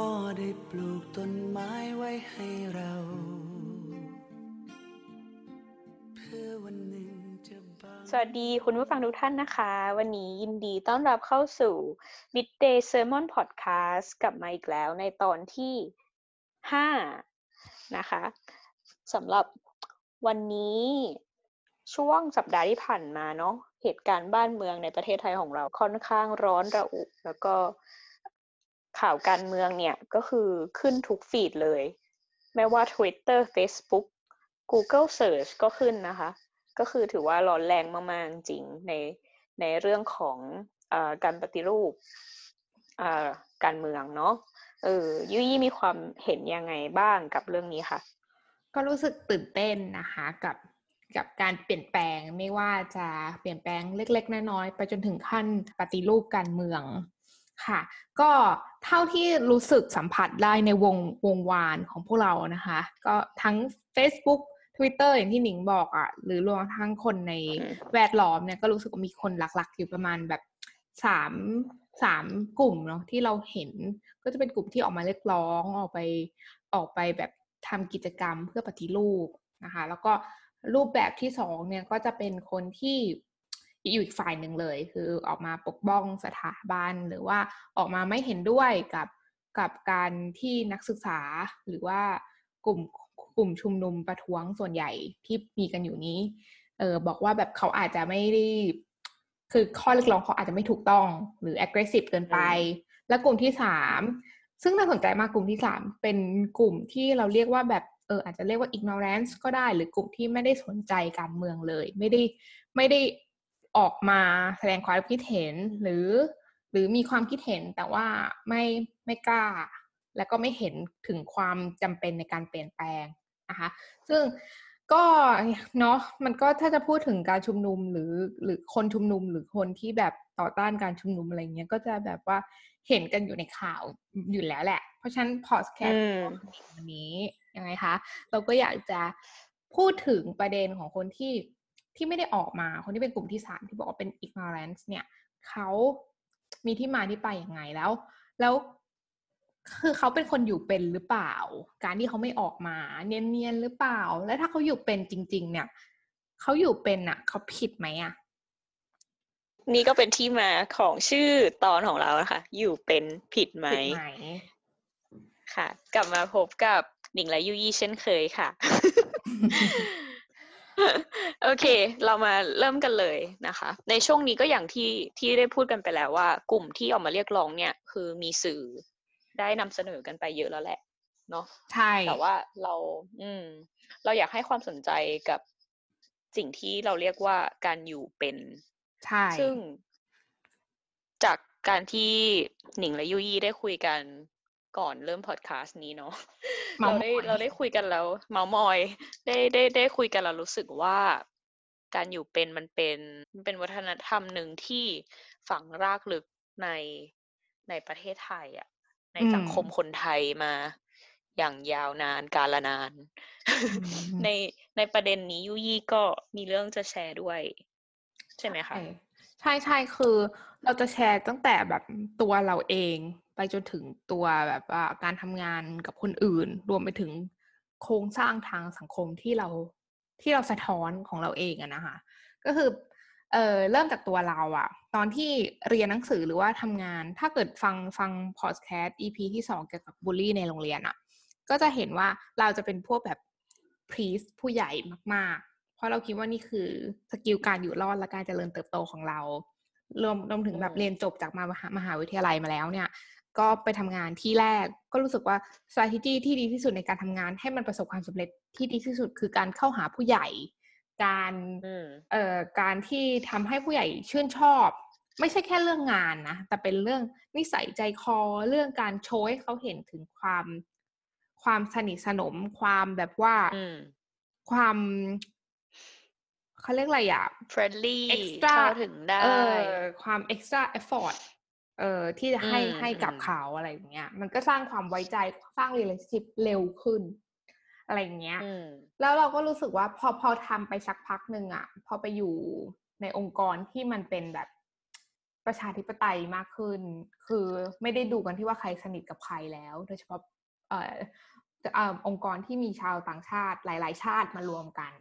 พ่อได้ปลูกต้นไม้ไว้ให้เราเพื่อวันหนึ่งจะบานสวัสดีคุณผู้ฟังทุกท่านนะคะ วันนี้ยินดีต้อนรับเข้าสู่ Midday Sermon Podcast กลับมาอีกแล้วในตอนที่ 5 นะคะสำหรับวันนี้ช่วงสัปดาห์ที่ผ่านมาเนาะเหตุการณ์บ้านเมืองในประเทศไทยของเราค่อนข้างร้อนระอุ แล้วก็ ข่าวการเมืองเนี่ยก็คือขึ้นทุกฟีดเลย ไม่ว่า Twitter Facebook Google Search ก็ขึ้นนะคะ ก็คือถือว่าร้อนแรงมากๆจริงในในเรื่องของอการปฏิรูปการเมืองเนาะเออยุยี่มีความเห็นยังไงบ้างกับเรื่องนี้คะก็รู้สึกตื่นเต้นนะคะกับกับการเปลี่ยนแปลงไม่ว่าจะเปลี่ยนแปลงเล็ก ๆ น้อยๆไปจนถึงขั้นปฏิรูปการเมืองค่ะ ก็ เท่าที่รู้สึกสัมผัสได้ในวงวงวานของพวกเรานะคะ ก็ทั้ง Facebook Twitter อย่างที่หนิงบอกอะ่ะ หรือรวมทั้งคนในอืมแวดล้อมเนี่ยก็รู้สึกว่ามีคนหลักๆ อยู่ประมาณแบบสามสามกลุ่มเนาะที่เราเห็นก็จะเป็นกลุ่มที่ออกมาเรียกร้องออกไปออกไปแบบทำกิจกรรมเพื่อปฏิรูปนะคะ แล้วก็รูปแบบที่สองเนี่ยก็จะเป็นคนที่ อยู่อีกฝ่ายหนึ่งเลย คือออกมาปกป้องสถาบันหรือว่าออกมาไม่เห็นด้วยกับกับการที่นักศึกษาหรือว่ากลุ่มกลุ่มชุมนุมประท้วงส่วนใหญ่ที่มีกันอยู่นี้ เออบอกว่าแบบเขาอาจจะไม่ได้คือข้อเรียกร้องเขาอาจจะไม่ถูกต้องหรือ aggressive เกินไป และกลุ่มที่สามซึ่งน่าสนใจมากกลุ่มที่สามเป็นกลุ่มที่เราเรียกว่าแบบเอออาจจะเรียกว่า ignorance ก็ได้ หรือกลุ่มที่ไม่ได้สนใจการเมืองเลย ไม่ได้ไม่ได้ ออกมาแสดงความคิดเห็นหรือ หรือมีความคิดเห็นแต่ว่าไม่ไม่กล้า และก็ไม่เห็นถึงความจำเป็นในการเปลี่ยนแปลงนะคะซึ่งก็เนาะมันก็ถ้าจะพูดถึงการชุมนุมหรือหรือคนชุมนุมหรือคนที่แบบต่อต้านการชุมนุมอะไรเงี้ยก็จะแบบว่าเห็นกันอยู่ในข่าวอยู่แล้วแหละ เพราะฉะนั้นพอดแคสอืต์มวันนี้ยังไงคะ เราก็อยากจะพูดถึงประเด็นของคนที่ ที่ไม่ได้ออกมา คนที่เป็นกลุ่มที่สามที่บอกว่าเป็น ignorance เนี่ยเขามีที่มาที่ไปยังไงแล้ว แล้วคือเขาเป็นคนอยู่เป็นหรือเปล่า การที่เขาไม่ออกมา เนียนๆหรือเปล่า แล้วถ้าเขาอยู่เป็นจริง ๆ เนี่ยเขาอยู่เป็นอะเขาผิดไหมอะนี่ก็เป็นที่มาของชื่อตอนของเรานะคะอยู่เป็นผิดไหมผิดไหมค่ะ กลับมาพบกับหนิงและยุยี่เช่นเคยค่ะ โอเค เรามาเริ่มกันเลยนะคะ ในช่วงนี้ก็อย่างที่ที่ได้พูดกันไปแล้วว่า กลุ่มที่ออกมาเรียกร้องเนี่ย คือมีสื่อได้นำเสนอกันไปเยอะแล้วแหละ เนาะใช่แต่ว่าเรา อืม เราอยากให้ความสนใจกับสิ่งที่เราเรียกว่าการอยู่เป็นใช่ซึ่งจากการที่หนิงและยุยี่ได้คุยกัน ก่อนเริ่มพอดคาสต์นี้เนาะเมาเราส์มได้อยเราได้คุยกันแล้ว เมามอย ได้ได้ได้คุยกันแล้วรู้สึกว่า การอยู่เป็นมันเป็นมันเป็นวัฒนธรรมหนึ่งที่ฝังรากลึกในในประเทศไทยอะในสังคมคนไทยมาอย่างยาวนานกาลนาน ในในประเด็นนี้ยุยี่ก็มีเรื่องจะแชร์ด้วย ใช่ไหมคะใช่ใช่ใช่คือ เราจะแชร์ตั้งแต่แบบตัวเราเอง ไปจนถึงตัวแบบว่าการทำงานกับคนอื่น รวมไปถึงโครงสร้างทางสังคมที่เราที่เราสะท้อนของเราเองอะนะคะ ก็คือเอ่อเริ่มจากตัวเราอะตอนที่เรียนหนังสือหรือว่าทำงาน ถ้าเกิดฟังฟังพอดแคสต์ EP ที่สองเกี่ยวกับบูลลี่ในโรงเรียนอะก็จะเห็นว่าเราจะเป็นพวกแบบพรีสผู้ใหญ่มาก ๆ เพราะเราคิดว่านี่คือสกิลการอยู่รอดและการเจริญเติบโตของเรา รวมรวมถึงแบบอืมเรียนจบจากมามหามหาวิทยาลัยมาแล้วเนี่ย ก็ไปทำงานที่แรก ก็รู้สึกว่า strategy ที่ดีที่สุดในการทำงาน ให้มันประสบความสำเร็จที่ดีที่สุดคือการเข้าหาผู้ใหญ่ การอืมเอ่อการที่ทำให้ผู้ใหญ่ชื่นชอบ ไม่ใช่แค่เรื่องงานนะ แต่เป็นเรื่องนิสัยใจคอเรื่องการโชว์ให้เขาเห็นถึงความความสนิทสนมความแบบว่าอืมความ เขาเรียกอะไรอะ friendly extra เข้าถึงได้เออความ extra effort เอ่อที่จะให้อืมให้กับอืมเขาอะไรอย่างเงี้ย มันก็สร้างความไว้ใจสร้าง relationship เร็วขึ้น อะไรอย่างเงี้ยอืมแล้วเราก็รู้สึกว่าพอพอทำไปสักพักหนึ่งอะพอไปอยู่ในองค์กรที่มันเป็นแบบประชาธิปไตยมากขึ้น คือไม่ได้ดูกันที่ว่าใครสนิทกับใครแล้ว โดยเฉพาะเอ่อเอ่อองค์กรที่มีชาวต่างชาติหลาย ๆ ชาติมารวมกัน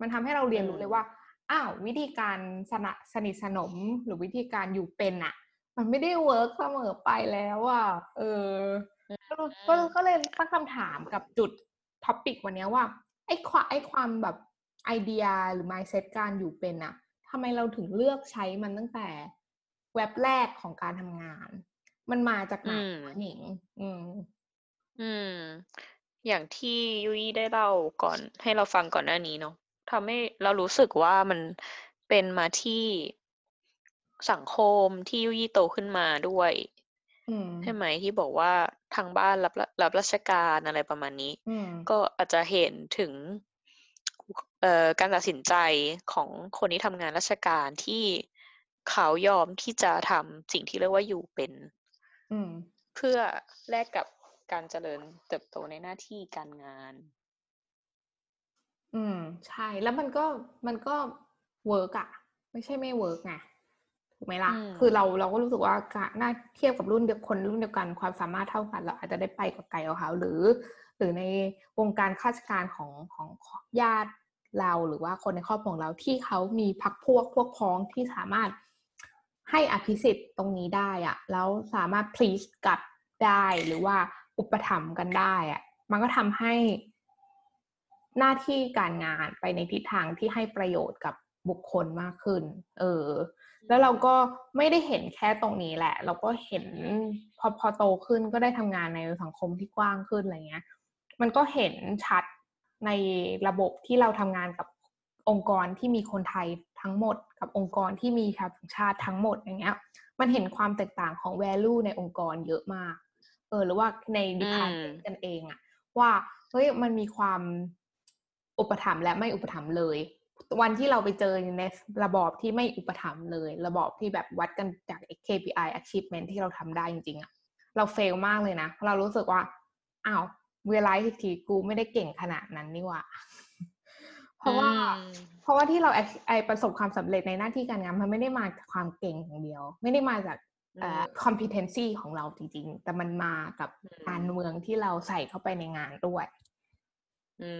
มันทำให้เราเรียนรู้เลยว่า อ้าว วิธีการสนะสนิทสนมหรือวิธีการอยู่เป็นอะมันไม่ได้ work เสมอไปแล้วอะเออก็ก็ก็เลยตั้งคำถามกับจุด topic วันเนี้ยว่าไอ้ความไอ้ความแบบไอเดียหรือ mindset การอยู่เป็นอะทำไมเราถึงเลือกใช้มันตั้งแต่เว็บแรกของการทำงาน มันมาจากไหนอืมวะหนิง อืม อืม อย่างที่ยุ้ยได้เล่าก่อนให้เราฟังก่อนหน้านี้เนาะ ทำให้เรารู้สึกว่ามันเป็นมาที่สังคมที่ยุ้ยโตขึ้นมาด้วยอืมใช่ไหมที่บอกว่าทางบ้านรับรารับราชการอะไรประมาณนี้อืมก็อาจจะเห็นถึงเอ่อการตัดสินใจของคนที่ทำงานราชการที่เขายอมที่จะทำสิ่งที่เรียกว่าอยู่เป็นอืมเพื่อแลกกับการเจริญเติบโตในหน้าที่การงาน อืม ใช่ แล้วมันก็มันก็ work อะไม่ใช่ไม่ work ไงถูกไหมล่ะ อืม คือเราเราก็รู้สึกว่าการน่าเทียบกับรุ่นเดียวคนรุ่นเดียวกันความสามารถเท่ากันเราอาจจะได้ไปกว่าไกลกว่าเขาหรือ หรือในวงการข้าราชการของของญาติเราหรือว่าคนในครอบครัวของเราที่เขามีพักพวกพวกพ้องที่สามารถให้อภิสิทธิ์ตรงนี้ได้อะแล้วสามารถ please กลับได้หรือว่าอุปถัมภ์กันได้อะมันก็ทำให้ หน้าที่การงานไปในทิศทางที่ให้ประโยชน์กับบุคคลมากขึ้น เออ แล้วเราก็ไม่ได้เห็นแค่ตรงนี้แหละ เราก็เห็นพอพอโตขึ้นก็ได้ทำงานในสังคมที่กว้างขึ้นอะไรเงี้ย มันก็เห็นชัดในระบบที่เราทำงานกับองค์กรที่มีคนไทยทั้งหมด กับองค์กรที่มีชาวต่างชาติทั้งหมดอย่างเงี้ย มันเห็นความแตกต่างของ value ในองค์กรเยอะมาก เออ หรือว่าใน department กันเองอะว่าเฮ้ยมันมีความ อุปถัมภ์และไม่อุปถัมภ์เลย วันที่เราไปเจอในระบอบที่ไม่อุปถัมภ์เลย ระบอบที่แบบวัดกันจาก KPI achievement ที่เราทำได้จริงๆอะเราเฟลมากเลยนะเรารู้สึกว่าอ้าวเวลาอีกทีกูไม่ได้เก่งขนาดนั้นนี่หว่าเพราะว่าอืมเพราะว่าที่เราไอประสบความสำเร็จในหน้าที่การงานมันไม่ได้มาจากความเก่งอย่างเดียว ไม่ได้มาจากเอ่อ competency ของเราจริงๆ แต่มันมากับอืมการเมืองที่เราใส่เข้าไปในงานด้วย อื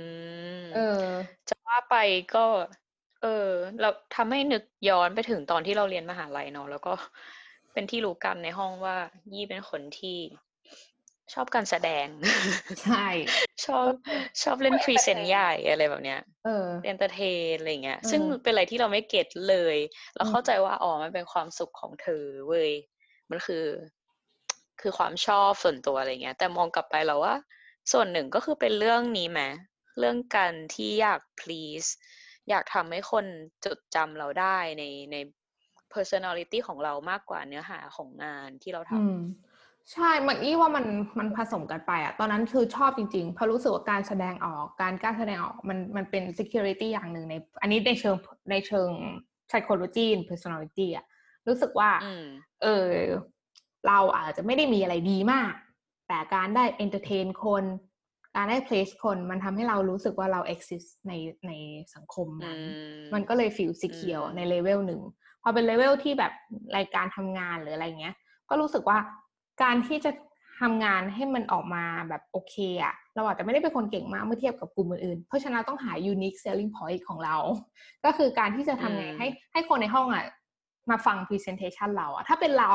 ม เออ จะว่าไปก็ เออ เราทำให้นึกย้อนไปถึงตอนที่เราเรียนมหาลัยเนาะแล้วก็เป็นที่รู้กันในห้องว่า ยี่เป็นคนที่ชอบการแสดง ใช่ ชอบชอบเล่น present ใหญ่อะไรแบบเนี้ย เออ entertain อะไรเงี้ยอืมซึ่งเป็นอะไรที่เราไม่ get เลย เราอืมเข้าใจว่าอ๋อมันเป็นความสุขของเธอเว้ย มันคือ คือความชอบส่วนตัวอะไรเงี้ย แต่มองกลับไปเราว่า ส่วนหนึ่งก็คือเป็นเรื่องนี้ไหมเรื่องการที่อยาก please อยากทำให้คนจดจำเราได้ในใน personality ของเรามากกว่าเนื้อหาของงานที่เราทำอืมใช่มันอี้ว่ามันมันผสมกันไปอะตอนนั้นคือชอบจริงๆเพราะรู้สึกว่าการแสดงออกการกล้าแสดงออกมันมันเป็น security อย่างหนึ่งใน อันนี้ในเชิงในเชิง psychology and personality อะรู้สึกว่าอืมเออเราอาจจะไม่ได้มีอะไรดีมาก แต่การได้ entertain คน การได้ please คน มันทำให้เรารู้สึกว่าเรา exist ในในสังคมอืนั้นมมันก็เลย feel secure อืมในเลเวลหนึ่ง พอเป็นเลเวลที่แบบรายการทำงานหรืออะไรเงี้ย ก็รู้สึกว่าการที่จะทำงานให้มันออกมาแบบโอเคอะเราอาจจะไม่ได้เป็นคนเก่งมากเมื่อเทียบกับกลุ่มอื่นๆ เพราะฉะนั้นต้องหา unique selling point ของเรา ก็คือการที่จะทำไงอืมให้ให้คนในห้องอะมาฟัง presentation เราอะถ้าเป็นเรา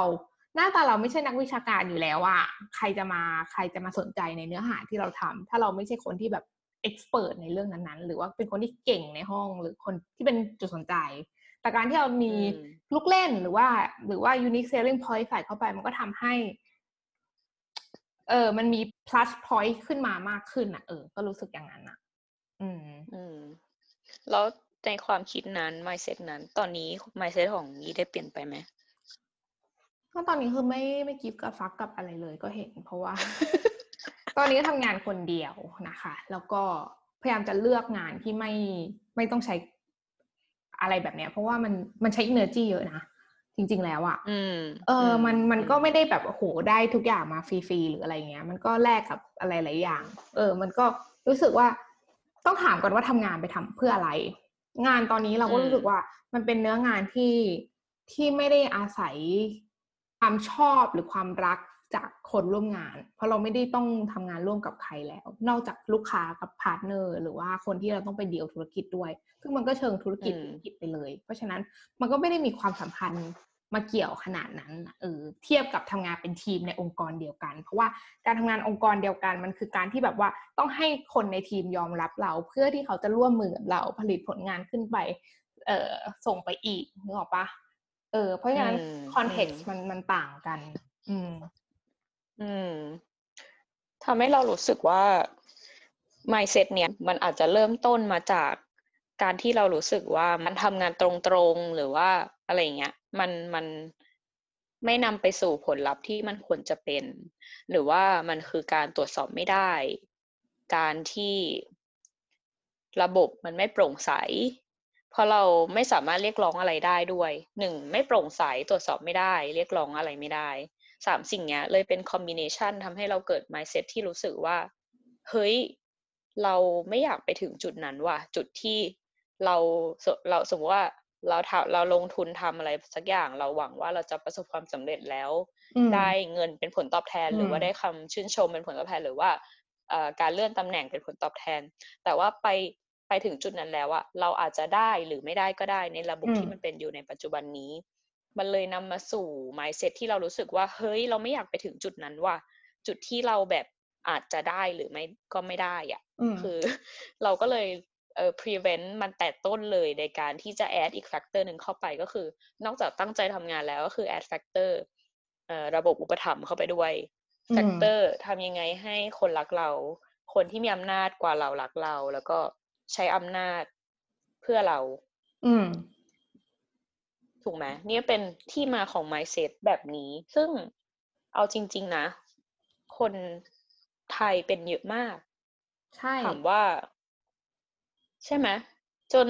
หน้าตาเราไม่ใช่นักวิชาการอยู่แล้วอะใครจะมาใครจะมาสนใจในเนื้อหาที่เราทำถ้าเราไม่ใช่คนที่แบบ expert ในเรื่องนั้นๆ หรือว่าเป็นคนที่เก่งในห้องหรือคนที่เป็นจุดสนใจ แต่การที่เรามีอืมลูกเล่นหรือว่า หรือว่า unique selling point ใส่เข้าไปมันก็ทำให้ เออมันมี plus point ขึ้นมามากขึ้นอะเออ ก็รู้สึกอย่างนั้นอะ อืม อืม แล้วในความคิดนั้น mindset นั้น ตอนนี้ mindset ของยี่ได้เปลี่ยนไปไหม ก็ตอนนี้คือไม่ไม่กิฟกับฟักกับอะไรเลยก็เห็น เพราะว่า ตอนนี้ทำงานคนเดียวนะคะ แล้วก็พยายามจะเลือกงานที่ไม่ไม่ต้องใช้อะไรแบบเนี้ย เพราะว่ามันมันใช้ energy เยอะนะจริง ๆ แล้วอะอืมเออมมันมันก็ไม่ได้แบบโอ้โหได้ทุกอย่างมาฟรีๆหรืออะไรเงี้ย มันก็แลกกับอะไรหลายอย่าง เออ มันก็รู้สึกว่าต้องถามก่อนว่าทำงานไปทำเพื่ออะไร งานตอนนี้เราก็รู้สึกว่ามันเป็นเนื้องานที่ที่ไม่ได้อาศัย ความชอบหรือความรักจากคนร่วมงาน เพราะเราไม่ได้ต้องทำงานร่วมกับใครแล้ว นอกจากลูกค้ากับ partner หรือว่าคนที่เราต้องไปดีลธุรกิจด้วย ซึ่งมันก็เชิงธุรกิจอืมธุรกิจไปเลย เพราะฉะนั้นมันก็ไม่ได้มีความสัมพันธ์มาเกี่ยวขนาดนั้นน่ะเออเทียบกับทำงานเป็นทีมในองค์กรเดียวกัน เพราะว่าการทำงานองค์กรเดียวกันมันคือการที่แบบว่าต้องให้คนในทีมยอมรับเรา เพื่อที่เขาจะร่วมมือกับเราผลิตผลงานขึ้นไปเอ่อส่งไปอีกนึกออกปะ เออเพราะฉะนั้นอืมคอนเท็กซ์อืมมันมันต่างกัน อืม อืมทำให้เรารู้สึกว่า mindset เนี่ย มันอาจจะเริ่มต้นมาจากการที่เรารู้สึกว่ามันทำงานตรงๆหรือว่าอะไรเงี้ย มันมันไม่นำไปสู่ผลลัพธ์ที่มันควรจะเป็น หรือว่ามันคือการตรวจสอบไม่ได้ การที่ระบบมันไม่โปร่งใส เพราะเราไม่สามารถเรียกร้องอะไรได้ด้วยหนึ่งไม่โปร่งใสตรวจสอบไม่ได้ เรียกร้องอะไรไม่ได้สามสิ่งเนี้ย เลยเป็นคอมบิเนชันทำให้เราเกิด mindset ที่รู้สึกว่า เฮ้ย เราไม่อยากไปถึงจุดนั้นว่ะ จุดที่เราสเราสมมติว่าเราทำเราลงทุนทำอะไรสักอย่างเราหวังว่าเราจะประสบความสำเร็จแล้วอืมได้เงินเป็นผลตอบแทนหรือว่าอืมได้คำชื่นชมเป็นผลตอบแทนหรือว่าเอ่อการเลื่อนตำแหน่งเป็นผลตอบแทน แต่ว่าไปไป ถึงจุดนั้นแล้วอะเราอาจจะได้หรือไม่ได้ก็ได้ในระบบที่มันเป็นอยู่ในปัจจุบันนี้ มันเลยนำมาสู่ mindset ที่เรารู้สึกว่า เฮ้ย เราไม่อยากไปถึงจุดนั้นว่ะจุดที่เราแบบอาจจะได้หรือไม่ก็ไม่ได้อะอืมคือ เราก็เลยเอ่อ prevent มันแต่ต้นเลยในการที่จะ add อีก factor หนึ่งเข้าไปก็คือ นอกจากตั้งใจทำงานแล้วก็คือ add factor เอ่อระบบอุปถัมภ์เข้าไปด้วยอืม factor ทำยังไงให้คนรักเรา คนที่มีอำนาจกว่าเรารักเรา แล้วก็ ใช้อำนาจเพื่อเรา อืม ถูกไหมเนี่ยเป็นที่มาของ mindset แบบนี้ ซึ่งเอาจริง ๆ นะ คนไทยเป็นเยอะมาก ใช่ ถามว่า ใช่ไหมจน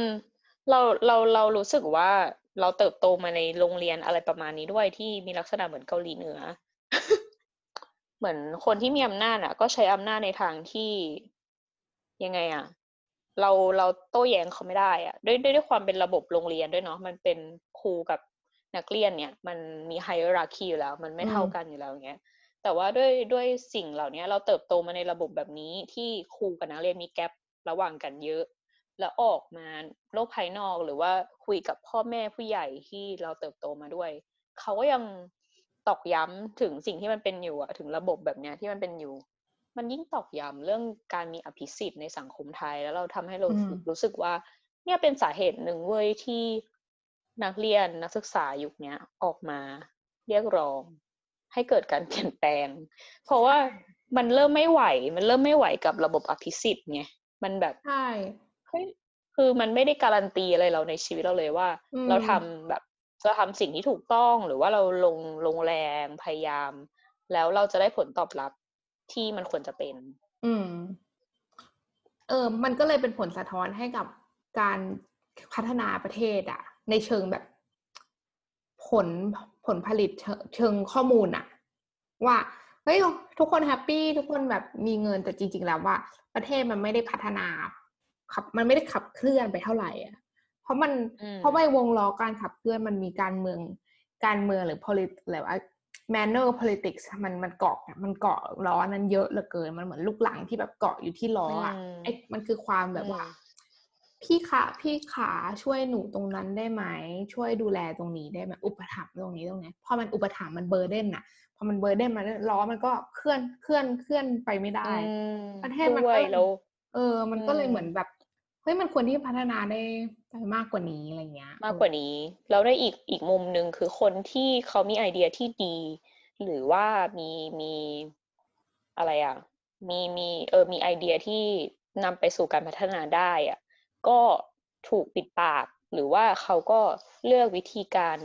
เราเราเรารู้สึกว่าเราเติบโตมาในโรงเรียนอะไรประมาณนี้ด้วยที่มีลักษณะเหมือนเกาหลีเหนือ เหมือนคนที่มีอำนาจอะ ก็ใช้อำนาจในทางที่ยังไงอะ เราเราโต้แย้งเขาไม่ได้อะด้วยด้วยด้วยความเป็นระบบโรงเรียนด้วยเนาะมันเป็นครูกับนักเรียนเนี่ย มันมีไฮรักีอยู่แล้ว มันไม่เท่ากันอยู่แล้วเงี้ยแต่ว่าด้วยด้วยสิ่งเหล่านี้เราเติบโตมาในระบบแบบนี้ที่ครูกับนักเรียนมีแกลระหว่างกันเยอะ แล้วออกมาโลกภายนอกหรือว่าคุยกับพ่อแม่ผู้ใหญ่ที่เราเติบโตมาด้วย เขาก็ยังตอกย้ำถึงสิ่งที่มันเป็นอยู่อะถึงระบบแบบเนี้ยที่มันเป็นอยู่ มันยิ่งตอกย้ำเรื่องการมีอภิสิทธิ์ในสังคมไทย แล้วเราทำให้เราอืมรู้สึกว่า เนี่ยเป็นสาเหตุหนึ่งเว้ยที่นักเรียนนักศึกษายุคเนี้ยออกมาเรียกร้อง ให้เกิดการเปลี่ยนแปลง เพราะว่ามันเริ่มไม่ไหว มันเริ่มไม่ไหวกับระบบอภิสิทธิ์ไงมันแบบใช่เฮ้ยคือมันไม่ได้การันตีอะไรเราในชีวิตเราเลยว่าอืมเราทำแบบจะทำสิ่งที่ถูกต้องหรือว่าเราลงลงแรงพยายาม แล้วเราจะได้ผลตอบรับ ที่มันควรจะเป็น อืม เออ มันก็เลยเป็นผลสะท้อนให้กับการพัฒนาประเทศอะในเชิงแบบ ผลผลผลิตเชิงเชิงข้อมูลอะว่าเฮ้ยทุกคนแฮปปี้ทุกคนแบบมีเงินแต่จริง ๆ แล้วว่า ประเทศมันไม่ได้พัฒนาขับ มันไม่ได้ขับเคลื่อนไปเท่าไหร่อะเพราะมันอืมเพราะว่าวงล้อการขับเคลื่อนมันมีการเมืองการเมืองหรือ polit หรือว่า manner politics มันมันเกาะมันเกาะล้อนั้นเยอะเหลือเกิน มันเหมือนลูกหลังที่แบบเกาะอยู่ที่ล้ออะอืมไอ้มันคือความแบบว่าอืมพี่ขาพี่ขาช่วยหนูตรงนั้นได้ไหม ช่วยดูแลตรงนี้ได้ไหมอุปถัมภ์ตรงนี้ตรงนี้พอมันอุปถัมภ์มันเบอร์เดนอะพอมันเบอร์เดนมันล้อมันก็เคลื่อนเคลื่อนเคลื่อนไปไม่ได้อืมประเทศมันก็ด้วยเลยแล้วเออ มันก็เลยอืมเหมือนแบบเฮ้ยมันควรที่จะพัฒนาได้ไป มากกว่านี้อะไรเงี้ย มากกว่านี้ แล้วในอีกอีกมุมหนึ่งคือคนที่เขามีไอเดียที่ดี หรือว่ามีมีอะไรอะ มีมีเออมีไอเดียที่นำไปสู่การพัฒนาได้อะก็ถูกปิดปาก หรือว่าเขาก็เลือกวิธีการ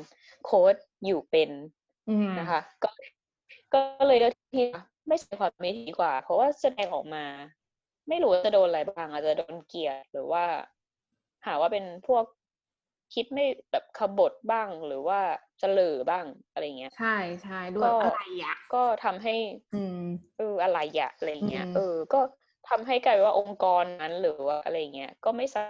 โค้ดอยู่เป็นอืมนะคะ ก็ก็เลยเลือกที่ไม่ใช่ความไม่ดีกว่า เพราะว่าแสดงออกมา ไม่รู้ว่าจะโดนอะไรบ้างอาจจะโดนเกลียดหรือว่า หาว่าเป็นพวกคิดไม่แบบกบฏบ้างหรือว่าเจลอบ้างอะไรเงี้ย ใช่ใช่ด้วยก็อะไรอะก็ทำให้ อืมเอออะไรอะอะไรเงี้ยอืมเออ ก็ทำให้กลายเป็นว่าองค์กรนั้นหรือว่าอะไรเงี้ยก็ไม่สา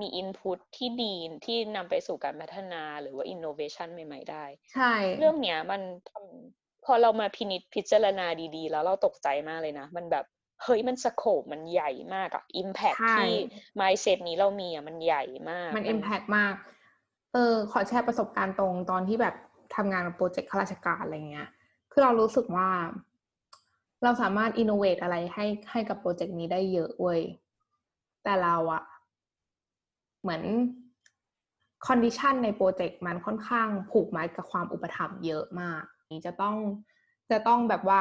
มารถมี input ที่ดีที่นำไปสู่การพัฒนาหรือว่าอินโนเวชันใหม่ ๆ ได้ ใช่ เรื่องเนี้ยมันทำพอเรามาพินิจพิจารณาดีๆ แล้วเราตกใจมากเลยนะ มันแบบ เฮ้ยมัน scope มันใหญ่มากอะ impact ใช่ที่ mindset นี้เรามีอะมันใหญ่มาก มัน impactมาก เออ ขอแชร์ประสบการณ์ตรงตอนที่แบบทำงานกับโปรเจกต์ข้าราชการอะไรเงี้ย คือเรารู้สึกว่า เราสามารถ innovate อะไรให้ให้กับโปรเจกต์นี้ได้เยอะเว้ย แต่เราอะเหมือน condition ในโปรเจกต์มันค่อนข้างผูกมัดกับความอุปถัมภ์เยอะมาก นี่จะต้องจะต้องแบบว่า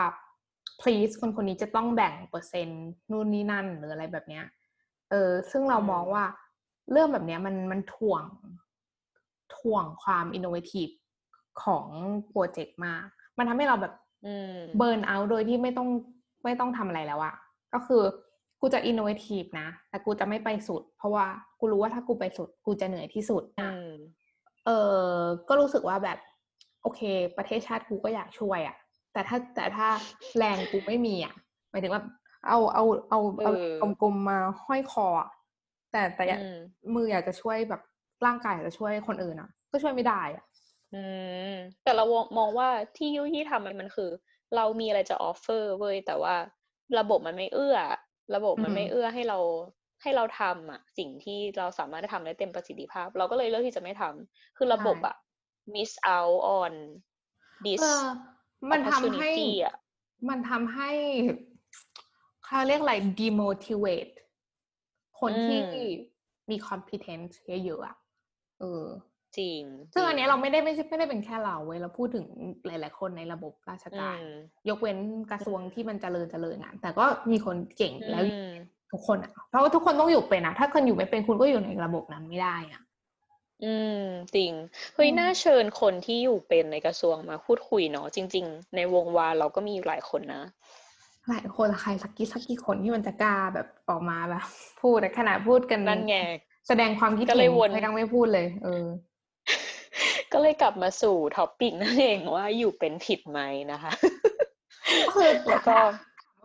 please คนคนนี้จะต้องแบ่งเปอร์เซ็นต์นู่นนี่นั่นหรืออะไรแบบเนี้ย เออ ซึ่งเรามองว่าเรื่องแบบเนี้ยมันมันถ่วงถ่วงความ innovative ของโปรเจกต์มาก มันทำให้เราแบบอืม burnout โดยที่ไม่ต้องไม่ต้องทำอะไรแล้วอะก็คือกูจะ innovative นะ แต่กูจะไม่ไปสุด เพราะว่ากูรู้ว่าถ้ากูไปสุด กูจะเหนื่อยที่สุดอือะมเออก็รู้สึกว่าแบบ โอเค ประเทศชาติกูก็อยากช่วยอะ แต่ถ้าแต่ถ้าแรงกูไม่มีอะหมายถึงว่าเอาเอาเอาเอาเออกลมๆมาห้อยคออะแต่แต่อยากอืมมืออยากจะช่วยแบบร่างกายอยากจะช่วยคนอื่นอะก็ช่วยไม่ได้อะอืมแต่เรามองว่าที่ยุที่ทำมันมันคือ เรามีอะไรจะ offer เว้ยแต่ว่าระบบมันไม่เอื้อ ระบบมันไม่เอื้อให้เราให้เราทำอะ สิ่งที่เราสามารถทำได้เต็มประสิทธิภาพ เราก็เลยเลือกที่จะไม่ทำคือระบบอะ miss out on this เออ มันทำให้ opportunity อะมันทำให้เขาเรียกอะไร demotivate คนที่อืมมี competence เยอะๆอะเออ จริง ซึ่งอันจเนี้ยเราไม่ได้ไม่ใช่ไม่ได้เป็นแค่เราเว้ยเราพูดถึงหลาย ๆ คนในระบบราชอืการมยกเว้นกระทรวงที่มันเจริญเจริญอะแต่ก็มีคนเก่งแล้วอืมทุกคนอะเพราะว่าทุกคนต้องอยู่เป็นอะถ้าคนอยู่ไม่เป็นคุณก็อยู่ในระบบนั้นไม่ได้อะ อืม จริง เฮ้ยอืมน่าเชิญคนที่อยู่เป็นในกระทรวงมาพูดคุยเนาะจริง ๆ ในวงวานเราก็มีอยู่หลายคนนะ หลายคนใครสักกี่สักกี่คนที่มันจะกล้าแบบออกมาแบบ พูดแต่ขนาดพูดกัน นั่นไงแสดงความคิดก็เห็เลยนวน ไม่ต้องไม่พูดเลย เออ ก็เลยกลับมาสู่ท็อปปิกนั่นเองว่าอยู่เป็นผิดไหมนะคะ ก็คือแล้วก็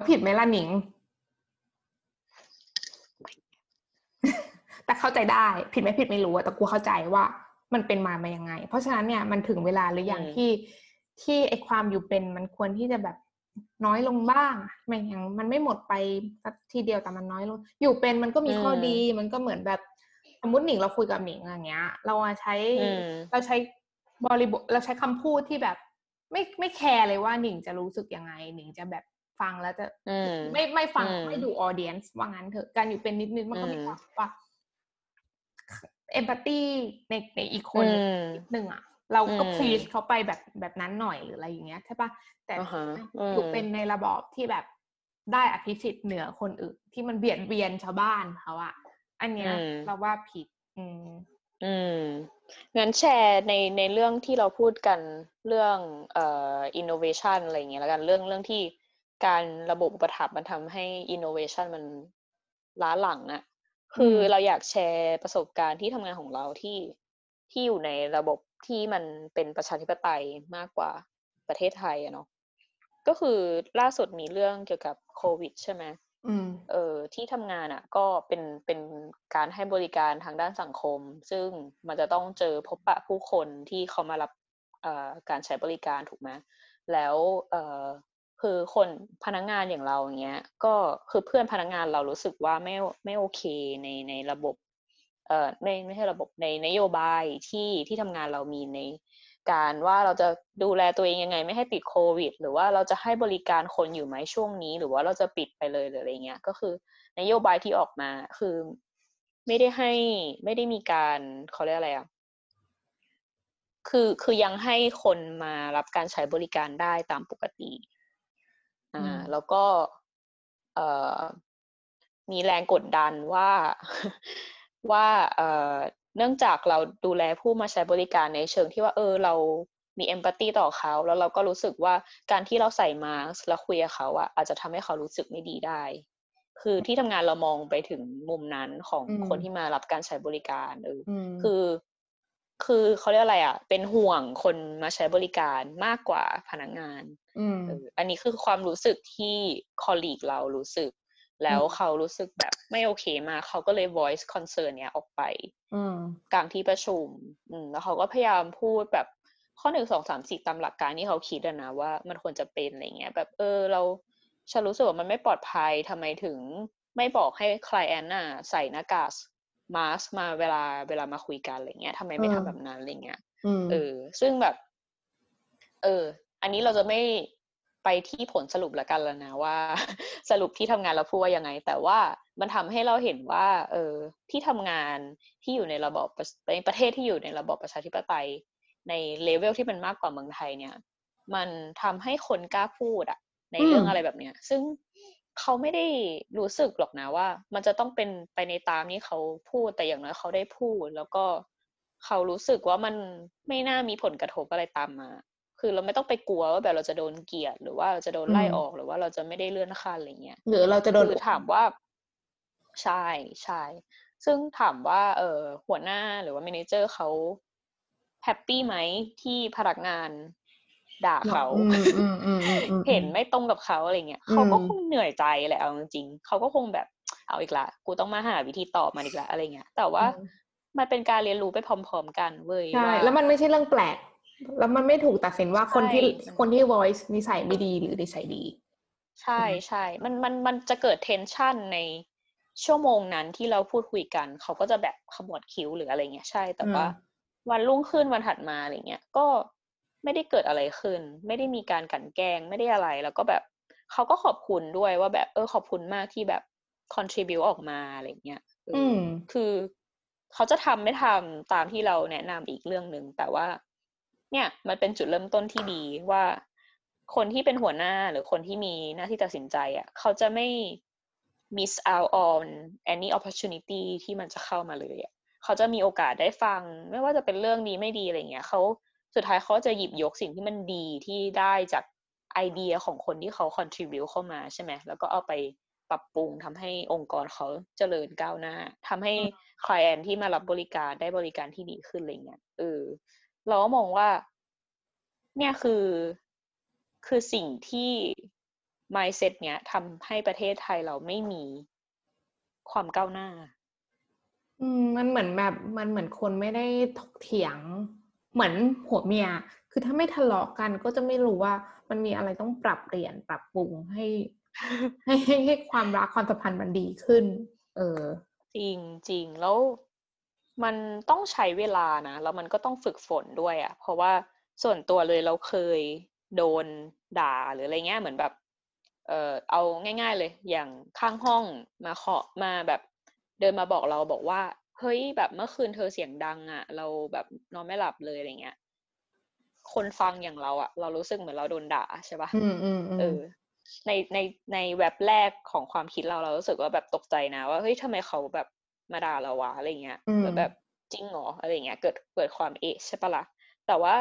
ผิดไหมล่ะหนิง แต่เข้าใจได้ผิดไม่ผิดไม่รู้อะแต่กูเข้าใจว่ามันเป็นมามายังไง เพราะฉะนั้นเนี่ยมันถึงเวลาหรือยังอืมที่ที่ไอความอยู่เป็นมันควรที่จะแบบน้อยลงบ้างมันยังมันไม่หมดไปสักทีเดียวแต่มันน้อยลง อยู่เป็นมันก็มีข้อดีมันก็เหมือนแบบสมมติหนิงเราคุยกับหนิงอย่างเงี้ย เราอะใช้อืมเราใช้บริบทเราใช้คำพูดที่แบบ ไม่ไม่แคร์เลยว่าหนิงจะรู้สึกยังไง หนิงจะแบบฟังแล้วจะอืมไม่ไม่ฟังอืมไม่ดูออเดียนซ์ว่างั้นเถอะการอยู่เป็นนิดนึงมันก็มีอืมความว่า เอมพัตตีในในอีกคนอืมนิดนึงอะ เราก็อืมพลีสเขาไปแบบแบบนั้นหน่อยหรืออะไรอย่างเงี้ยใช่ปะแต่อ่าฮะอยู่อืมเป็นในระบอบที่แบบได้อภิสิทธิ์เหนือคนอื่น ที่มันเบียดเบียนชาวบ้านเขาอะอันเนี้ยอืมเราว่าผิด อืม อืมงั้นแชร์ในในเรื่องที่เราพูดกันเรื่องเอ่อ innovation อะไรอย่างเงี้ยแล้วกันเรื่องเรื่องที่การระบบอุปถัมภ์มันทำให้ innovation มันล้าหลังอะ คืออมเราอยากแชร์ประสบการณ์ที่ทำงานของเราที่ที่อยู่ในระบบที่มันเป็นประชาธิปไตยมากกว่าประเทศไทยอะเนาะก็คือล่าสุดมีเรื่องเกี่ยวกับโควิด ใช่ไหมอืมเออที่ทำงานอะ ก็เป็นเป็นการให้บริการทางด้านสังคม ซึ่งมันจะต้องเจอพบปะผู้คนที่เขามารับเอ่อการใช้บริการถูกไหมแล้วเอ่อ คือคนพนักงานอย่างเราอย่างเงี้ย ก็คือเพื่อนพนักงานเรารู้สึกว่าไม่ไม่โอเคในในระบบ เอ่อไม่ไม่ใช่ระบบในนโยบายที่ที่ทำงานเรามีในการว่าเราจะดูแลตัวเองยังไง ไม่ให้ติดโควิด หรือว่าเราจะให้บริการคนอยู่ไหมช่วงนี้ หรือว่าเราจะปิดไปเลยหรืออะไรเงี้ย ก็คือนโยบายที่ออกมาคือไม่ได้ให้ไม่ได้มีการเขาเรียกอะไรอะคือคือยังให้คนมารับการใช้บริการได้ตามปกติ อือ่ามแล้วก็เอ่อมีแรงกดดันว่าว่าเอ่อเนื่องจากเราดูแลผู้มาใช้บริการในเชิงที่ว่า เออเรามีเอมพัตตีต่อเขา แล้วเราก็รู้สึกว่าการที่เราใส่มาสก์แล้วคุยกับเขาอะอาจจะทำให้เขารู้สึกไม่ดีได้ คือที่ทำงานเรามองไปถึงมุมนั้นของอืมคนที่มารับการใช้บริการเอออืมคือ คือเขาเรียกอะไรอะ เป็นห่วงคนมาใช้บริการมากกว่าพนักงานอืมเอออันนี้คือความรู้สึกที่คอลลีกเรารู้สึก แล้วเขารู้สึกแบบไม่โอเคมากเขาก็เลย voice concern เนี้ยออกไปอืมกลางที่ประชุมอืมแล้วเขาก็พยายามพูดแบบข้อหนึ่งสองสามสี่ตามหลักการที่เขาคิดอะนะว่ามันควรจะเป็นอะไรเงี้ย แบบเออเราฉันรู้สึกว่ามันไม่ปลอดภัยทำไมถึงไม่บอกให้คลายแอนน่ะใส่หน้ากาก มาสมาเวลาเวลามาคุยกันอะไรเงี้ยทำไมไม่อืมทำแบบนั้นอะไรเงี้ยอืมเออ ซึ่งแบบ เออ อันนี้เราจะไม่ไปที่ผลสรุปละกันแล้วนะว่า สรุปที่ทำงานเราพูดว่ายังไง แต่ว่ามันทำให้เราเห็นว่า เออ ที่ทำงานที่อยู่ในระบอบประในประเทศที่อยู่ในระบอบประชาธิปไตย ในเลเวลที่มันมากกว่าเมืองไทยเนี่ย มันทำให้คนกล้าพูดอะในเรื่องอืมอะไรแบบเนี้ย ซึ่ง เขาไม่ได้รู้สึกหรอกนะว่า มันจะต้องเป็นไปในตามที่เขาพูดแต่อย่างน้อยเขาได้พูด แล้วก็เขารู้สึกว่ามันไม่น่ามีผลกระทบอะไรตามมา คือเราไม่ต้องไปกลัวว่าแบบเราจะโดนเกลียดหรือว่าเราจะโดนไล่อืมออกหรือว่าเราจะไม่ได้เลื่อนขั้นอะไรเงี้ยหรือเราจะโดนคือถามว่าใช่ใช่ซึ่งถามว่า เออหัวหน้าหรือว่า m ม n เจอร์เขาแฮปปี้ไหมที่พนักงาน ด่าเขาอืมอืมอืมอืมอืมเห็นไม่ตรงกับเขาอะไรเงี้ยอืมเขาก็คงเหนื่อยใจแหละเอาจริงๆเขาก็คงแบบเอาอีกละกูต้องมาหาวิธีตอบมันอีกละอะไรเงี้ยแต่ว่ามันเป็นการเรียนรู้ไปพร้อม ๆ กันเว้ยใช่ว่าแล้วมันไม่ใช่เรื่องแปลก แล้วมันไม่ถูกตัดสินว่าคนที่ใช่คนที่ voice นิสัยไม่ดีหรือนิสัยดี ใช่ใช่มันมันมันจะเกิดเทนชันในชั่วโมงนั้นที่เราพูดคุยกัน เขาก็จะแบบขมวดคิ้วหรืออะไรเงี้ยใช่แต่ว่าอืมวันรุ่งขึ้นวันถัดมาอะไรเงี้ยก็ ไม่ได้เกิดอะไรขึ้น ไม่ได้มีการกลันแกล้งไม่ได้อะไร แล้วก็แบบเขาก็ขอบคุณด้วยว่าแบบเออขอบคุณมากที่แบบ contribu ออกมาอะไรเงี้ยเออออืมคือเขาจะทำไม่ทำตามที่เราแนะนำอีกเรื่องหนึ่งแต่ว่า เนี่ยมันเป็นจุดเริ่มต้นที่ดีว่า คนที่เป็นหัวหน้าหรือคนที่มีหน้าที่ตัดสินใจอะ เขาจะไม่ miss out on any opportunity ที่มันจะเข้ามาเลยอะเขาจะมีโอกาสได้ฟัง ไม่ว่าจะเป็นเรื่องดีไม่ดีอะไรเงี้ยเขา สุดท้ายเขาจะหยิบยกสิ่งที่มันดีที่ได้จากไอเดียของคนที่เขา contribute เข้ามาใช่ไหมแล้วก็เอาไปปรับปรุงทำให้องค์กรเขาเจริญก้าวหน้าทำให้ client ที่มารับบริการได้บริการที่ดีขึ้นอะไรเงี้ยเออเราก็มองว่า เนี่ยคือคือสิ่งที่ mindset เนี้ยทำให้ประเทศไทยเราไม่มีความก้าวหน้า อืมมันเหมือนแบบมันเหมือนคนไม่ได้ถกเถียง เหมือนผัวเมีย คือถ้าไม่ทะเลาะกันก็จะไม่รู้ว่ามันมีอะไรต้องปรับเปลี่ยนปรับปรุงให้ให้ให้ให้ความรักความสัมพันธ์มันดีขึ้น เออ จริงจริงแล้วมันต้องใช้เวลานะแล้วมันก็ต้องฝึกฝนด้วยอะ่ะ เพราะว่าส่วนตัวเลยเราเคยโดนด่าหรืออะไรเงี้ยเหมือนแบบ เออเอาง่าย ๆ เลย อย่างข้างห้องมาเคาะมาแบบ เดินมาบอกเราบอกว่า เฮ้ยแบบเมื่อคืนเธอเสียงดังอะ่ะ เราแบบนอนไม่หลับเลยอะไรเงี้ย คนฟังอย่างเราอะ่ะ เรารู้สึกเหมือนเราโดนด่าใช่ปะอืมอืมอืเอมอในในในแว็บแรกของความคิดเราเรารู้สึกว่าแบบตกใจนะ ว่าเฮ้ยทำไมเขาแบบมาด่าเราวะอะไรเงี้ยอืมแล้วแบบจริงเหรออะไรเงี้ย เกิดเกิดความเอะใช่ปะละ่ะแต่ว่า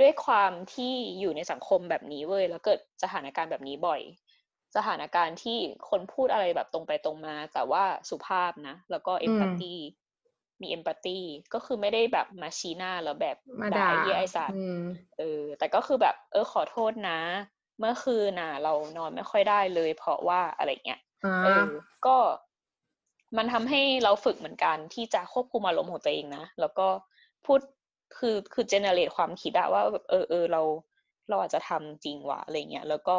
ด้วยความที่อยู่ในสังคมแบบนี้เว้ยแล้วเกิดสถานการณ์แบบนี้บ่อย สถานการณ์ที่คนพูดอะไรแบบตรงไปตรงมา แต่ว่าสุภาพนะ แล้วก็เอมพัตตี มีเอมพัตตีก็คือไม่ได้แบบมาชี้หน้าแล้วแบบมาด่าด่าไอ้เหี้ยไอ้สัตว์อืมเออ แต่ก็คือแบบเออขอโทษนะ เมื่อคืนน่ะ เรานอนไม่ค่อยได้เลย เพราะว่าอะไรเงี้ยอ่าเออ ก็มันทำให้เราฝึกเหมือนกันที่จะควบคุมอารมณ์ของตัวเองนะ แล้วก็พูดคือคือเจเนเรตความคิดอะว่าแบบเออเออเราเราอาจจะทำจริงว่ะอะไรเงี้ยแล้วก็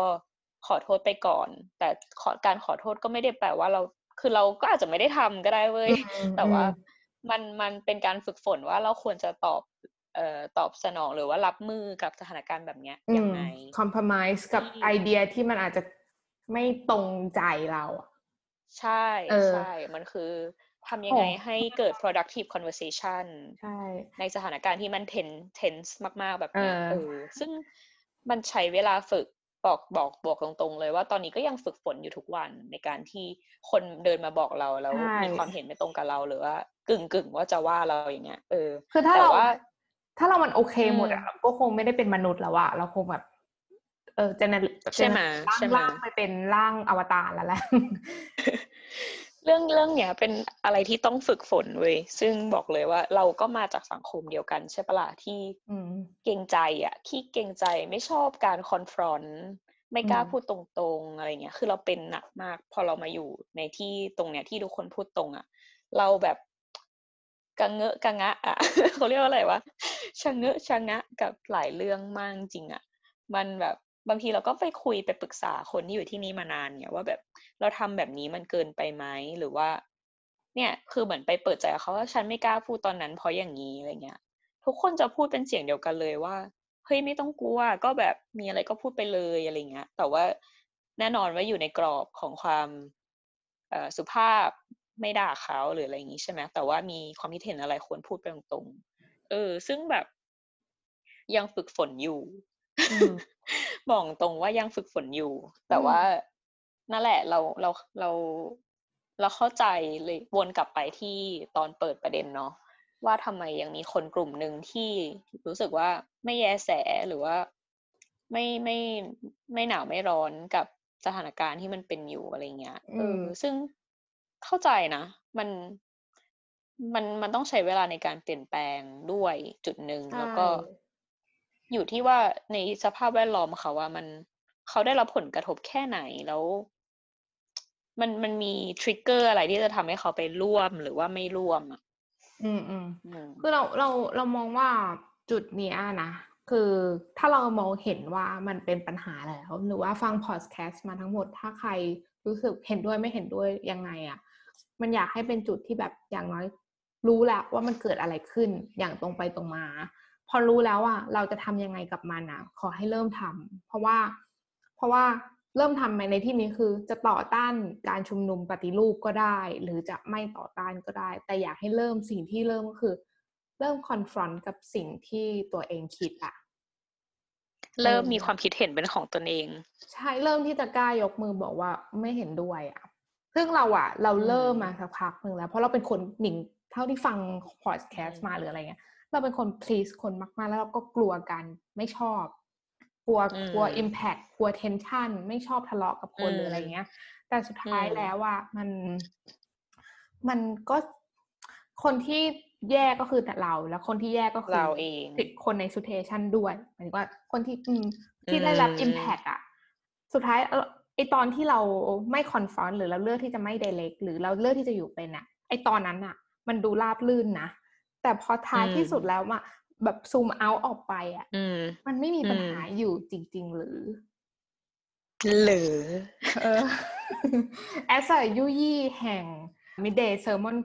ขอโทษไปก่อน แต่ขอการขอโทษก็ไม่ได้แปลว่าเราคือเราก็อาจจะไม่ได้ทำก็ได้เว้ยอืมแต่ว่าอื มมันมันเป็นการฝึกฝนว่าเราควรจะตอบเอ่อตอบสนองหรือว่ารับมือกับสถานการณ์แบบเนี้ยอืยังมไงคอมเพลมไ s ์กับที่ไอเดียที่มันอาจจะไม่ตรงใจเราอะใช่เออใช่มันคือทำยังไงโอ้ให้เกิด productive conversation ใช่ ในสถานการณ์ที่มัน tense tense มาก ๆ แบบเนี้ยเออเออซึ่งมันใช้เวลาฝึกบอกบอกบอกตรง ๆ เลยว่าตอนนี้ก็ยังฝึกฝนอยู่ทุกวันในการที่คนเดินมาบอกเราแล้วใช่มีความเห็นไม่ตรงกับเราหรือว่า กึ่งกึ่งๆว่าจะว่าเราอย่างเงี้ยเออคือถ้าแต่เราว่าถ้าเรามันโอเคหมดอะอืมเราก็คงไม่ได้เป็นมนุษย์แล้วอะเราคงแบบ เออเจเนใช่ไหมร่างใช่ไหมร่างไปเป็นร่างอวตารแล้วแหละเรื่องเรื่องเนี้ยเป็นอะไรที่ต้องฝึกฝนเว้ยซึ่งบอกเลยว่า เราก็มาจากสังคมเดียวกันใช่ปะล่ะที่อืมเกรงใจอะขี้เกรงใจไม่ชอบการคอนฟรอนต์ไม่กล้าอืมพูดตรงๆอะไรเงี้ย คือเราเป็นหนักมาก พอเรามาอยู่ในที่ตรงเนี้ยที่ทุกคนพูดตรงอะ เราแบบ กังเงอะกังงะอะเขาเรียกว่าอะไรวะชะเงอะชะงะกับหลายเรื่องมากจริงอะ มันแบบบางทีเราก็ไปคุยไปปรึกษาคนที่อยู่ที่นี่มานานเนี่ยว่าแบบเราทำแบบนี้มันเกินไปไหมหรือว่า เนี่ย คือเหมือนไปเปิดใจเขาว่าฉันไม่กล้าพูดตอนนั้นเพราะอย่างนี้อะไรเงี้ย ทุกคนจะพูดเป็นเสียงเดียวกันเลยว่าเฮ้ยไม่ต้องกลัวก็แบบมีอะไรก็พูดไปเลยอะไรเงี้ย แต่ว่าแน่นอนว่าอยู่ในกรอบของความสุภาพ ไม่ด่าเขาหรืออะไรอย่างนี้ใช่ไหมแต่ว่ามีความคิดเห็นอะไรควรพูดไปตรงๆเออ ซึ่งแบบยังฝึกฝนอยู่อืมบอกตรงว่ายังฝึกฝนอยู่ แต่อืมว่านั่นแหละเราเราเราเราเข้าใจเลยวนกลับไปที่ตอนเปิดประเด็นเนาะว่าทำไมยังมีคนกลุ่มหนึ่งที่รู้สึกว่าไม่แยแสหรือว่าไม่ไม่ไม่หนาวไม่ร้อนกับสถานการณ์ที่มันเป็นอยู่อะไรเงี้ยเออมซึ่ง เข้าใจนะ มันมันมันต้องใช้เวลาในการเปลี่ยนแปลงด้วยจุดหนึ่งแล้วก็ใช่อยู่ที่ว่าในสภาพแวดล้อมเขาว่ามันเขาได้รับผลกระทบแค่ไหนแล้ว มันมันมีทริกเกอร์อะไรที่จะทำให้เขาไปร่วมหรือว่าไม่ร่วมอะอืมอืมอืมคือเราเราเรามองว่าจุดเนี้ยนะคือถ้าเรามองเห็นว่ามันเป็นปัญหาแล้ว หรือว่าฟังพอดแคสต์มาทั้งหมด ถ้าใครรู้สึกเห็นด้วยไม่เห็นด้วยยังไงอะ่ะ มันอยากให้เป็นจุดที่แบบอย่างน้อย รู้แล้วว่ามันเกิดอะไรขึ้นอย่างตรงไปตรงมา พอรู้แล้วอะเราจะทำยังไงกับมันอะ ขอให้เริ่มทำเพราะว่า เพราะว่าเริ่มทำในที่นี้คือจะต่อต้านการชุมนุมปฏิรูปก็ได้ หรือจะไม่ต่อต้านก็ได้ แต่อยากให้เริ่มสิ่งที่เริ่มก็คือ เริ่มคอนฟรอนต์กับสิ่งที่ตัวเองคิดอะเริ่มเออมีความคิดเห็นเป็นของตนเอง ใช่เริ่มที่จะกล้ายกมือบอกว่าไม่เห็นด้วยอะ ซึ่งเราอะเราเริ่มมาสักพักหนึ่งแล้ว เพราะเราเป็นคนหนิงเท่าที่ฟังพอดแคสต์มาหรืออะไรเงี้ยเราเป็นคน please คนมากๆ แล้วเราก็กลัวกันไม่ชอบ กลัวอืมกลัว impact กลัว tension ไม่ชอบทะเลาะกับคนอืมหรืออะไรเงี้ย แต่สุดท้ายอืมแล้วว่ามันมันก็คนที่แย่ก็คือแต่เรา แล้วคนที่แย่ก็คือเราเองคนใน situation ด้วยหมายถึงว่าคนที่อืมที่ได้รับอืม impact อะสุดท้ายเออ ไอตอนที่เราไม่ confront หรือเราเลือกที่จะไม่ direct หรือเราเลือกที่จะอยู่เป็นอะไอตอนนั้นอะมันดูราบลื่นนะ แต่พอท้ายอืมที่สุดแล้วอะแบบซูมเอาออกไปอะอืมมันไม่มีปัญอืมหาอยู่จริง ๆ หรือเหลือเออแอสไยุยี่แห่ง midday sermon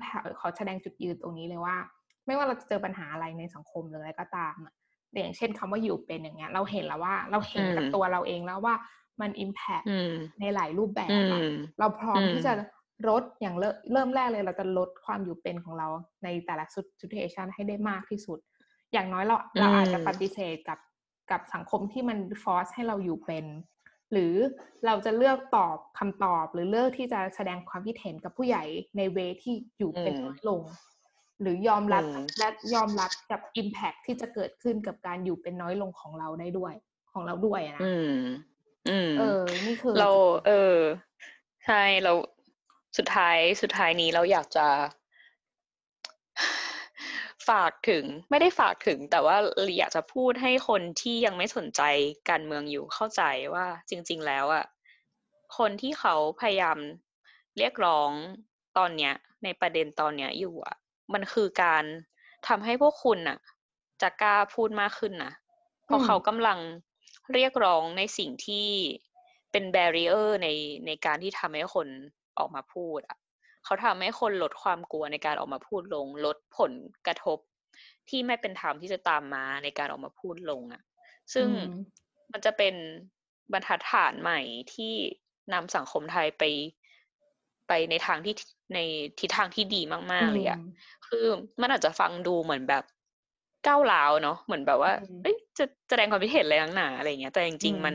ขอแสดงจุดยืนตรงนี้เลยว่า ไม่ว่าเราจะเจอปัญหาอะไรในสังคมหรืออะไรก็ตามอะอย่างเช่นคำว่าอยู่เป็นอย่างเงี้ย เราเห็นแล้วว่าเราเห็นกับอืมตัวเราเองแล้วว่า มัน impact อืมในหลายรูปแบบอือะมเราพร้อมอืมที่จะลดอย่างเริ่มเริ่มแรกเลยเราจะลดความอยู่เป็นของเราในแต่ละ situation ให้ได้มากที่สุด อย่างน้อยเราเราอาจจะปฏิเสธกับกับสังคมที่มันฟอร์สให้เราอยู่เป็น หรือเราจะเลือกตอบคำตอบ หรือเลือกที่จะแสดงความคิดเห็นกับผู้ใหญ่ในเวที่อยู่เป็นอืมน้อยลง หรือยอมรับอืมและยอมรับกับ Impact ที่จะเกิดขึ้นกับการอยู่เป็นน้อยลงของเราได้ด้วย ของเราด้วยอะนะ อืมอืม เออ นี่คือ เรา เออ ใช่ เราสุดท้าย สุดท้ายนี้เราอยากจะ ฝากถึง ไม่ได้ฝากถึง แต่ว่าอยากจะพูดให้คนที่ยังไม่สนใจการเมืองอยู่เข้าใจว่า จริง ๆ แล้วอะคนที่เขาพยายามเรียกร้องตอนเนี้ย ในประเด็นตอนเนี้ยอยู่อะมันคือการทำให้พวกคุณอะจะกล้าพูดมากขึ้นนะเพราะอืมเขากำลัง เรียกร้องในสิ่งที่เป็นแบเรียร์ในในการที่ทำให้คนออกมาพูดอะเขาทำให้คนลดความกลัวในการออกมาพูดลง ลดผลกระทบที่ไม่เป็นธรรมที่จะตามมาในการออกมาพูดลงอะซึ่งอืมมันจะเป็นบรรทัดฐานใหม่ที่นำสังคมไทยไปไปในทางที่ในทิศทางที่ดีมาก ๆ เลยอะอืมคือมันอาจจะฟังดูเหมือนแบบก้าวร้าวเนาะเหมือนแบบว่าอืมเอ้ย จะแสดงความคิดเห็นอะไรนักหนาอะไรเงี้ย แต่จริงอืมๆมัน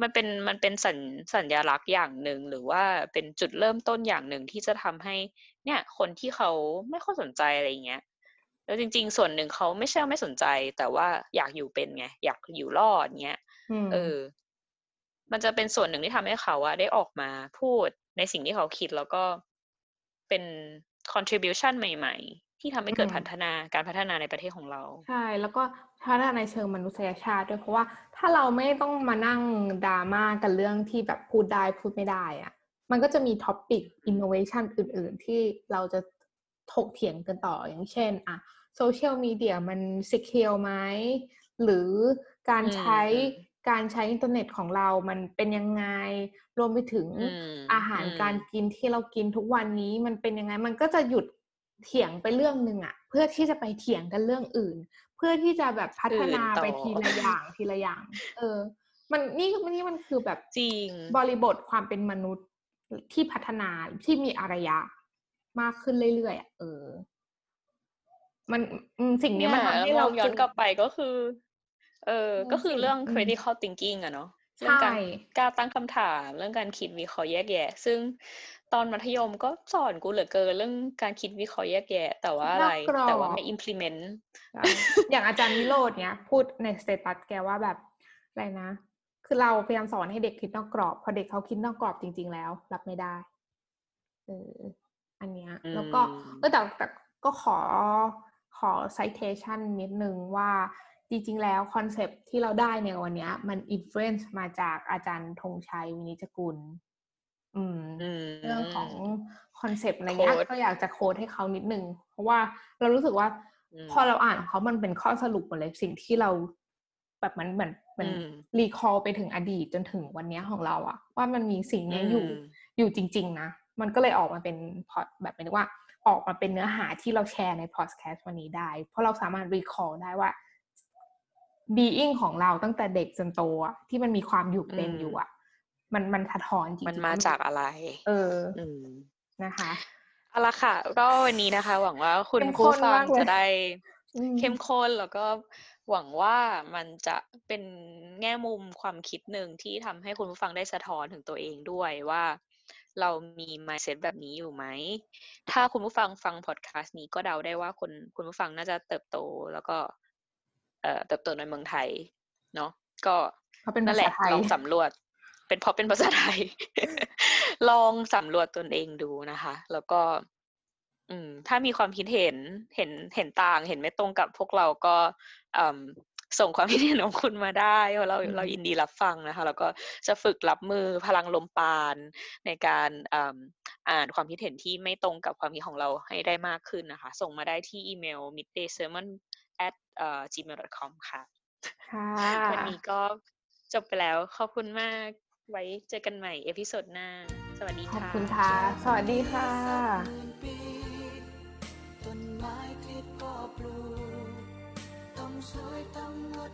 มันเป็นมันเป็นสัญสัญลักษณ์อย่างหนึ่งหรือว่าเป็นจุดเริ่มต้นอย่างหนึ่งที่จะทำให้ เนี่ย คนที่เขาไม่ค่อยสนใจอะไรเงี้ยแล้วจริง ๆ ส่วนหนึ่งเขาไม่ใช่ว่าไม่สนใจ แต่ว่าอยากอยู่เป็นไงอยากอยู่รอดเงี้ยมเออ มันจะเป็นส่วนหนึ่งที่ทำให้เขาอะได้ออกมาพูดในสิ่งที่เขาคิดแล้วก็เป็น contribution ใหม่ๆ ที่ทำให้เกิดอืมพัฒนาการพัฒนาในประเทศของเรา ใช่ แล้วก็พัฒนาในเชิงมนุษยชาติด้วยเพราะว่าถ้าเราไม่ต้องมานั่งดราม่ากันเรื่องที่แบบพูดได้พูดไม่ได้อะมันก็จะมี topic innovation อื่น ๆ ที่เราจะถกเถียงกันต่ออย่างเช่นอะโซเชียลมีเดียมัน secure ไหมหรือการอืมใช้อืมการใช้อินเทอร์เน็ตของเรามันเป็นยังไง รวมไปถึงอืมอาหารอืมการกินที่เรากินทุกวันนี้มันเป็นยังไง มันก็จะหยุด เถียงไปเรื่องหนึ่งอะเพื่อที่จะไปเถียงกันเรื่องอื่น เพื่อที่จะแบบพัฒนาอื่นต่อไปทีละอย่างทีละอย่าง เออ มันนี่นี่มันคือแบบจริง บริบทความเป็นมนุษย์ที่พัฒนาที่มีอารยะ มากขึ้นเรื่อยๆอะเออ มันอืมสิ่งนี้มันทำให้เรามองย้อนกลับไปก็คือ เอออืมก็คือสิ่งเรื่องอืม critical thinking อะเนาะเรื่องการใช่กล้าตั้งคำถาม เรื่องการคิดวิเคราะห์แยกแยะ ซึ่ง ตอนมัธยมก็สอนกูเหลือเกินเรื่องการคิดวิเคราะห์แยกแยะ แต่ว่าอะไรนอกกรอบแต่ว่าไม่ implement ใช่อย่างอาจารย์วิโรจน์เนี้ย พูดในสเตตัสแกว่าแบบอะไรนะ คือเราพยายามสอนให้เด็กคิดนอกกรอบ พอเด็กเขาคิดนอกกรอบจริง ๆ แล้ว รับไม่ได้เอออันเนี้ย แล้วก็อืมเออแต่แต่ก็ขอขอ citation นิดนึงว่าจริง ๆ แล้วคอนเซปที่เราได้ในวันเนี้ยมัน influence มาจากอาจารย์ธงชัยวินิจจกุล อืมอืมเรื่องของคอนเซปต์อะไรเงี้ยโค้ดก็อยากจะโค้ดให้เขานิดนึง เพราะว่าเรารู้สึกว่าอืมพอเราอ่านของเขามันเป็นข้อสรุปหมดเลยสิ่งที่เรา แบบมันเหมือนเหมือนอืมรีคอลไปถึงอดีตจนถึงวันเนี้ยของเราอะว่ามันมีสิ่งเนี้ยอยู่อืมอยู่จริง ๆ นะ มันก็เลยออกมาเป็นพอดแบบหมายถึงว่า ออกมาเป็นเนื้อหาที่เราแชร์ในพอดแคสต์วันนี้ได้ เพราะเราสามารถรีคอลได้ว่า being ของเราตั้งแต่เด็กจนโตอะที่มันมีความอยู่เป็นอืมอยู่อะ มันมันสะท้อนจริงๆมันมาจากอะไร เอออืมนะคะเอาละค่ะ ก็วันนี้นะคะ หวังว่าคุณเข้มผู้ข้นฟังมากเลยจะได้อืมเข้มข้นแล้วก็หวังว่ามันจะเป็นแง่มุมความคิดหนึ่งที่ทำให้คุณผู้ฟังได้สะท้อนถึงตัวเองด้วยว่าเรามี mindset แบบนี้อยู่ไหม ถ้าคุณผู้ฟังฟังพอดแคสต์นี้ก็เดาได้ว่าคุณคุณผู้ฟังน่าจะเติบโตแล้วก็เอ่อเติบโตในเมืองไทย เนาะก็เพราะเป็นนั่นภาแหษาละไทยลองสำรวจ เป็นเพราะเป็นภาษาไทย ลองสำรวจตนเองดูนะคะ แล้วก็ อืม ถ้ามีความคิดเห็นเห็นเห็นต่าง เห็นไม่ตรงกับพวกเราก็อืมส่งความคิดเห็นของคุณมาได้เพราะเราอืมเรายินดีรับฟังนะคะ แล้วก็จะฝึกรับมือพลังลมปานในการอืมอ่านความคิดเห็นที่ไม่ตรงกับความคิดของเราให้ได้มากขึ้นนะคะ ส่งมาได้ที่อีเมล middaysermon at gmail.com ค่ะค่ะวันนี้ก็จบไปแล้ว ขอบคุณมาก ไว้เจอกันใหม่ episode หน้า สวัสดีขอบค่ะคุณค่ะ สวัสดีค่ะหมื่นปีต้นไม้ที่พ่อปลูกต้องสวยต้องงด